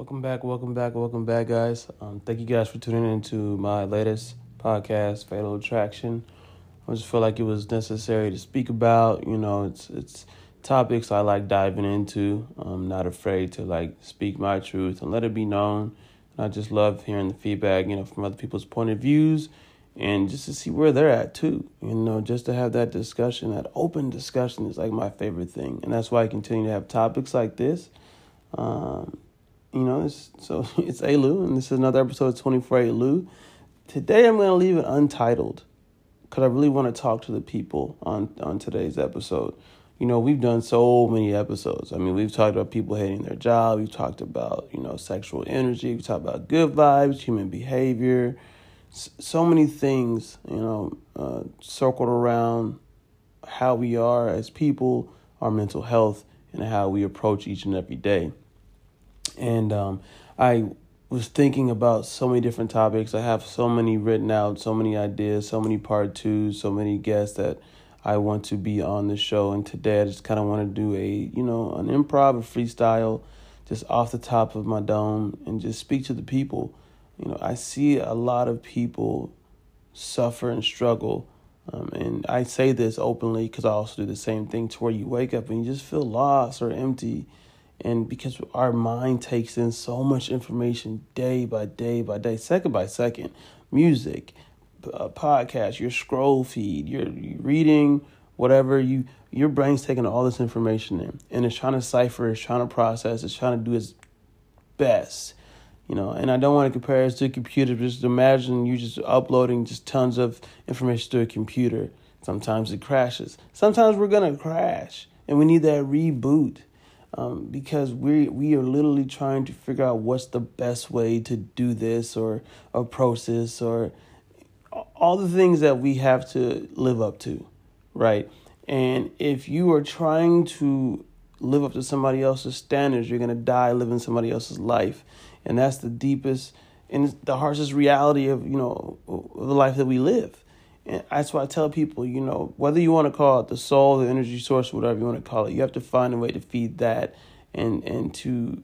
Welcome back, welcome back, welcome back, guys. Um, thank you guys for tuning into my latest podcast, Fatal Attraction. I just feel like it was necessary to speak about. You know, it's it's topics I like diving into. I'm not afraid to like speak my truth and let it be known. And I just love hearing the feedback, you know, from other people's point of views and just to see where they're at too. You know, just to have that discussion, that open discussion is like my favorite thing. And that's why I continue to have topics like this. Um, you know, it's, so it's Elu, and this is another episode of 24 Elu. Today I'm going to leave it untitled because I really want to talk to the people on, on today's episode. You know, we've done so many episodes. I mean, we've talked about people hating their job. We've talked about, you know, sexual energy. We've talked about good vibes, human behavior, so many things, you know, uh, circled around how we are as people, our mental health, and how we approach each and every day. And um, I was thinking about so many different topics. I have so many written out, so many ideas, so many part twos, so many guests that I want to be on the show. And today I just kind of want to do a, you know, an improv, a freestyle, just off the top of my dome and just speak to the people. You know, I see a lot of people suffer and struggle. Um, and I say this openly because I also do the same thing to where you wake up and you just feel lost or empty and because our mind takes in so much information day by day by day, second by second, music, uh, podcast, your scroll feed, you're reading, whatever you your brain's taking all this information in and it's trying to cipher, it's trying to process, it's trying to do its best. You know, and I don't want to compare it to a computer, just imagine you just uploading just tons of information to a computer. Sometimes it crashes. Sometimes we're gonna crash and we need that reboot um, because we we are literally trying to figure out what's the best way to do this or approach this or all the things that we have to live up to, right? And if you are trying to live up to somebody else's standards, you're gonna die living somebody else's life, and that's the deepest and the harshest reality of you know of the life that we live. And that's why I tell people, you know, whether you want to call it the soul, the energy source, whatever you want to call it, you have to find a way to feed that and and to,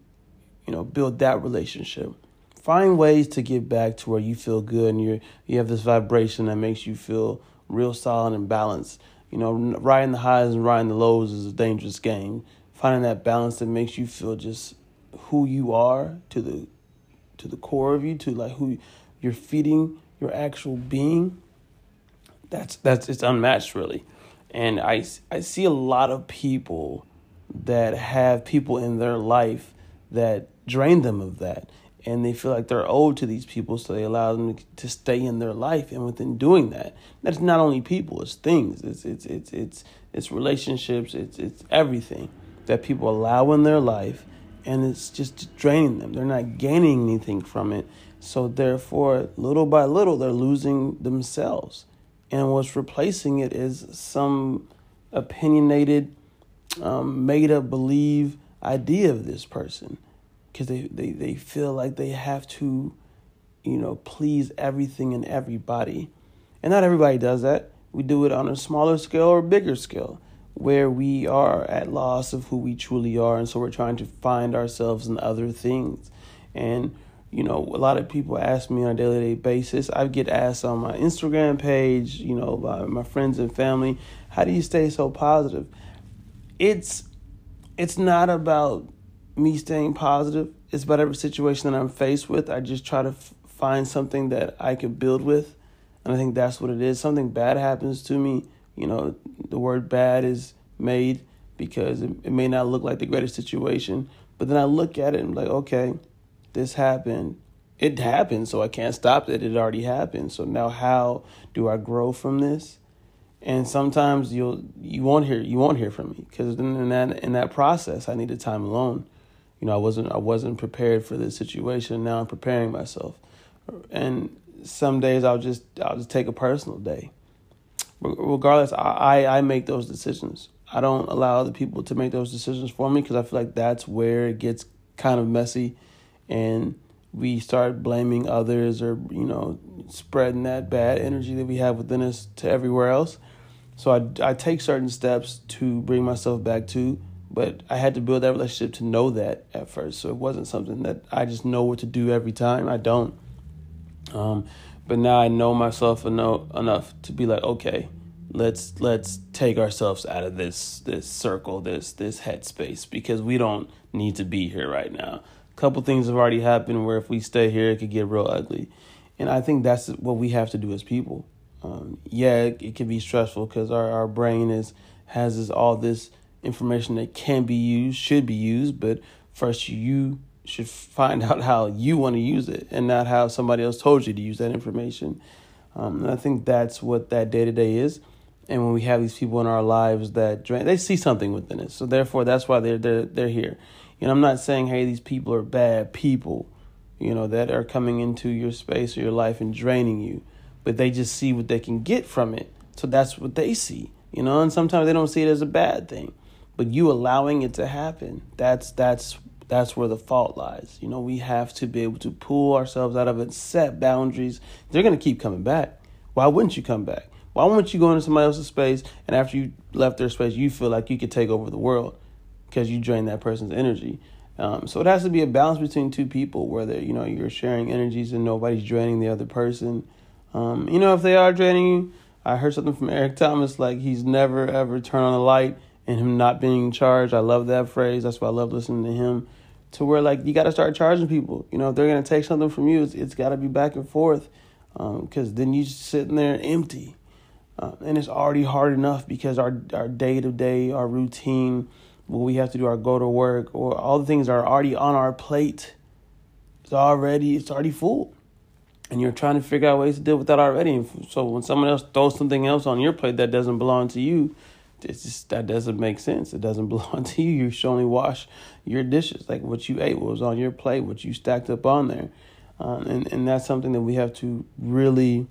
you know, build that relationship. Find ways to get back to where you feel good and you you have this vibration that makes you feel real solid and balanced. You know, riding the highs and riding the lows is a dangerous game. Finding that balance that makes you feel just who you are to the to the core of you, to like who you're feeding your actual being that's that's it's unmatched really. And i i see a lot of people that have people in their life that drain them of that. And they feel like they're owed to these people so they allow them to stay in their life and within doing that. That's not only people it's things. It's it's it's it's it's relationships it's it's everything that people allow in their life and it's just draining them. They're not gaining anything from it. So therefore little by little they're losing themselves and what's replacing it is some opinionated, um, made up believe idea of this person because they, they, they feel like they have to, you know, please everything and everybody. And not everybody does that. We do it on a smaller scale or bigger scale where we are at loss of who we truly are. And so we're trying to find ourselves in other things. And you know, a lot of people ask me on a daily basis. I get asked on my Instagram page, you know, by my friends and family, how do you stay so positive? It's it's not about me staying positive. It's about every situation that I'm faced with. I just try to f- find something that I can build with, and I think that's what it is. Something bad happens to me, you know, the word bad is made because it, it may not look like the greatest situation, but then I look at it and I'm like, okay, this happened. It happened, so I can't stop it. It already happened. So now how do I grow from this? And sometimes you'll you won't hear you won't hear from me because in that in that process I needed time alone. You know, I wasn't I wasn't prepared for this situation. Now I'm preparing myself. And some days I'll just I'll just take a personal day. Regardless, I I make those decisions. I don't allow other people to make those decisions for me because I feel like that's where it gets kind of messy and we start blaming others or you know spreading that bad energy that we have within us to everywhere else so i, I take certain steps to bring myself back to But I had to build that relationship to know that at first. So it wasn't something that I just know what to do every time. I don't. Um, but now I know myself enough enough to be like, okay, let's let's take ourselves out of this this circle, this this headspace because we don't need to be here right now. Couple things have already happened where if we stay here, it could get real ugly, and I think that's what we have to do as people. Um, yeah, it, it can be stressful because our our brain is has this all this information that can be used, should be used, but first you should find out how you want to use it and not how somebody else told you to use that information. Um, and I think that's what that day to day is. And when we have these people in our lives that drain, they see something within us. So therefore, that's why they're they're they're here. And I'm not saying, hey, these people are bad people, you know, that are coming into your space or your life and draining you, but they just see what they can get from it. So that's what they see, you know. And sometimes they don't see it as a bad thing, but you allowing it to happen, that's that's that's where the fault lies. You know, we have to be able to pull ourselves out of it, set boundaries. They're going to keep coming back. Why wouldn't you come back? Why wouldn't you go into somebody else's space and after you left their space, you feel like you could take over the world because you drain that person's energy? Um, so it has to be a balance between two people, whether you know you're sharing energies and nobody's draining the other person. Um, you know, if they are draining you, I heard something from Eric Thomas like he's never ever turned on a light and him not being charged. I love that phrase. That's why I love listening to him. To where like you got to start charging people. You know, if they're gonna take something from you, it's, it's got to be back and forth, because um, then you just sitting there empty, uh, and it's already hard enough because our our day to day, our routine, when we have to do our go to work, or all the things are already on our plate. It's already it's already full, and you're trying to figure out ways to deal with that already. so when someone else throws something else on your plate that doesn't belong to you, it's just that doesn't make sense. It doesn't belong to you. You should only wash your dishes, like what you ate, was on your plate, what you stacked up on there, um, and and that's something that we have to really,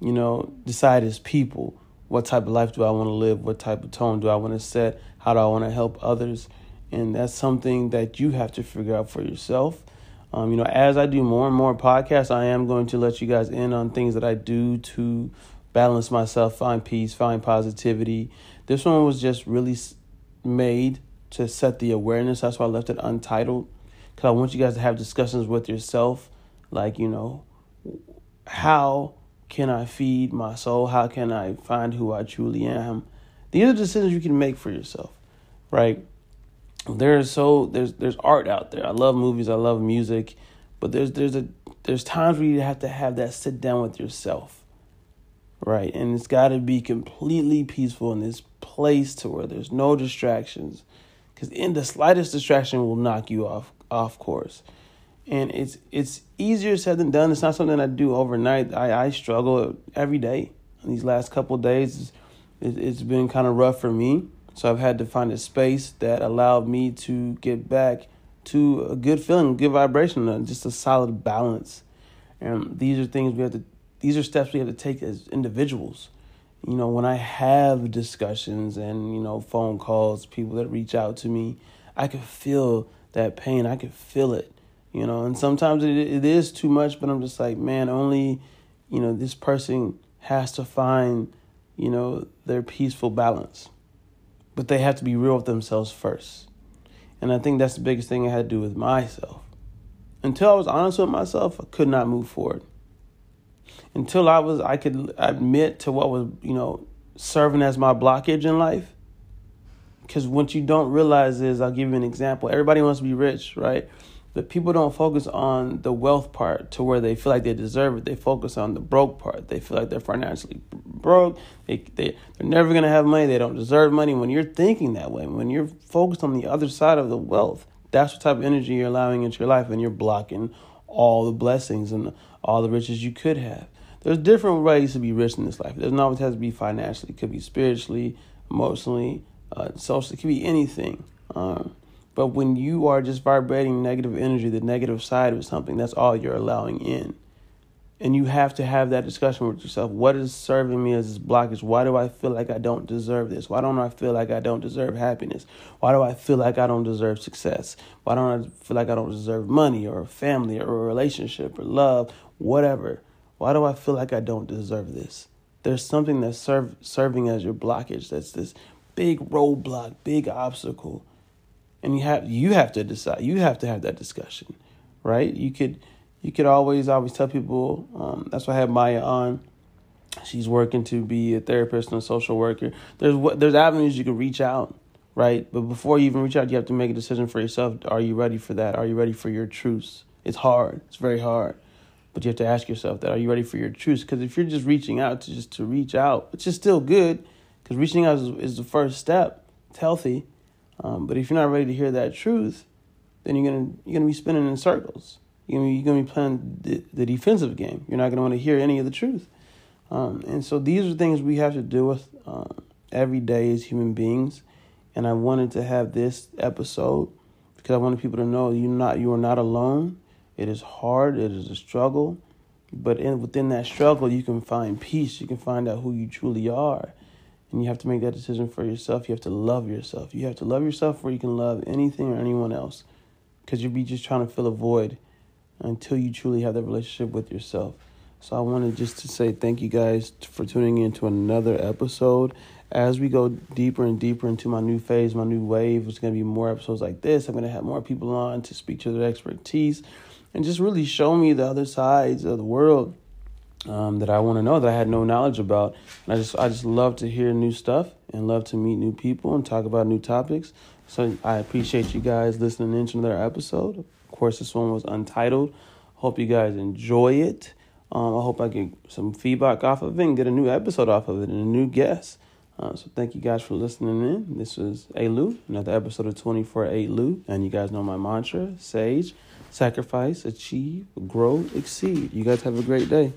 you know, decide as people. What type of life do I want to live? What type of tone do I want to set? How do I want to help others? And that's something that you have to figure out for yourself. Um, you know, as I do more and more podcasts, I am going to let you guys in on things that I do to balance myself, find peace, find positivity, this one was just really made to set the awareness. That's why I left it untitled. Because I want you guys to have discussions with yourself. Like, you know, how can I feed my soul? How can I find who I truly am? These are decisions you can make for yourself, right? There's so there's there's art out there. I love movies. I love music, but there's there's a there's times where you have to have that sit down with yourself right? And it's got to be completely peaceful in this place to where there's no distractions, because in the slightest distraction will knock you off off course. And it's it's easier said than done. It's not something I do overnight. I, I struggle every day. These last couple days, it's, it's been kind of rough for me. So I've had to find a space that allowed me to get back to a good feeling, good vibration, uh, just a solid balance. And these are things we have to these are steps we have to take as individuals. You know, when I have discussions and, you know, phone calls, people that reach out to me, I can feel that pain. I can feel it, you know, and sometimes it, it is too much, but I'm just like, man, only, you know, this person has to find, you know, their peaceful balance. But they have to be real with themselves first. And I think that's the biggest thing I had to do with myself. Until I was honest with myself, I could not move forward until I was I could admit to what was you know serving as my blockage in life. Because what you don't realize is, I'll give you an example. Everybody wants to be rich, right? But people don't focus on the wealth part to where they feel like they deserve it. They focus on the broke part. They feel like they're financially broke. They, they, they're never going to have money. They don't deserve money. When you're thinking that way, when you're focused on the other side of the wealth, that's what type of energy you're allowing into your life, and you're blocking all the blessings and all the riches you could have there's different ways to be rich in this life. It doesn't always have to be financially. It could be spiritually, emotionally, uh, socially. It could be anything. Um, but when you are just vibrating negative energy, the negative side of something, that's all you're allowing in. And you have to have that discussion with yourself. What is serving me as this blockage? Why do I feel like I don't deserve this? Why don't I feel like I don't deserve happiness? Why do I feel like I don't deserve success? Why don't I feel like I don't deserve money or a family or a relationship or love, whatever? Why do I feel like I don't deserve this? There's something that's serve, serving as your blockage. That's this big roadblock, big obstacle. And you have you have to decide. You have to have that discussion, right? You could you could always always tell people. Um, that's why I have Maya on. She's working to be a therapist and a social worker. There's there's avenues you can reach out, right? But before you even reach out, you have to make a decision for yourself. Are you ready for that? Are you ready for your truths? It's hard. It's very hard. But you have to ask yourself that: Are you ready for your truths? Because if you're just reaching out to just to reach out, which is still good, because reaching out is, is the first step. It's healthy. Um, but if you're not ready to hear that truth, then you're gonna you're gonna be spinning in circles. You're gonna be, you're gonna be playing the, the defensive game. You're not gonna want to hear any of the truth. Um, and so these are things we have to deal with uh, every day as human beings. And I wanted to have this episode because I wanted people to know you're not you are not alone. It is hard. It is a struggle, but in within that struggle, you can find peace. You can find out who you truly are, and you have to make that decision for yourself. You have to love yourself. You have to love yourself where you can love anything or anyone else, because you'll be just trying to fill a void until you truly have that relationship with yourself. So I wanted just to say thank you guys for tuning in to another episode. As we go deeper and deeper into my new phase, my new wave, it's going to be more episodes like this. I'm going to have more people on to speak to their expertise and just really show me the other sides of the world um, that I want to know that I had no knowledge about. And I just I just love to hear new stuff and love to meet new people and talk about new topics. So I appreciate you guys listening in to another episode. Of course, this one was untitled. Hope you guys enjoy it. Um, I hope I get some feedback off of it and get a new episode off of it and a new guest. Uh, so thank you guys for listening in. This was Alu, another episode of 24 8 Lu. And you guys know my mantra, Sage, sacrifice, achieve, grow, exceed. You guys have a great day.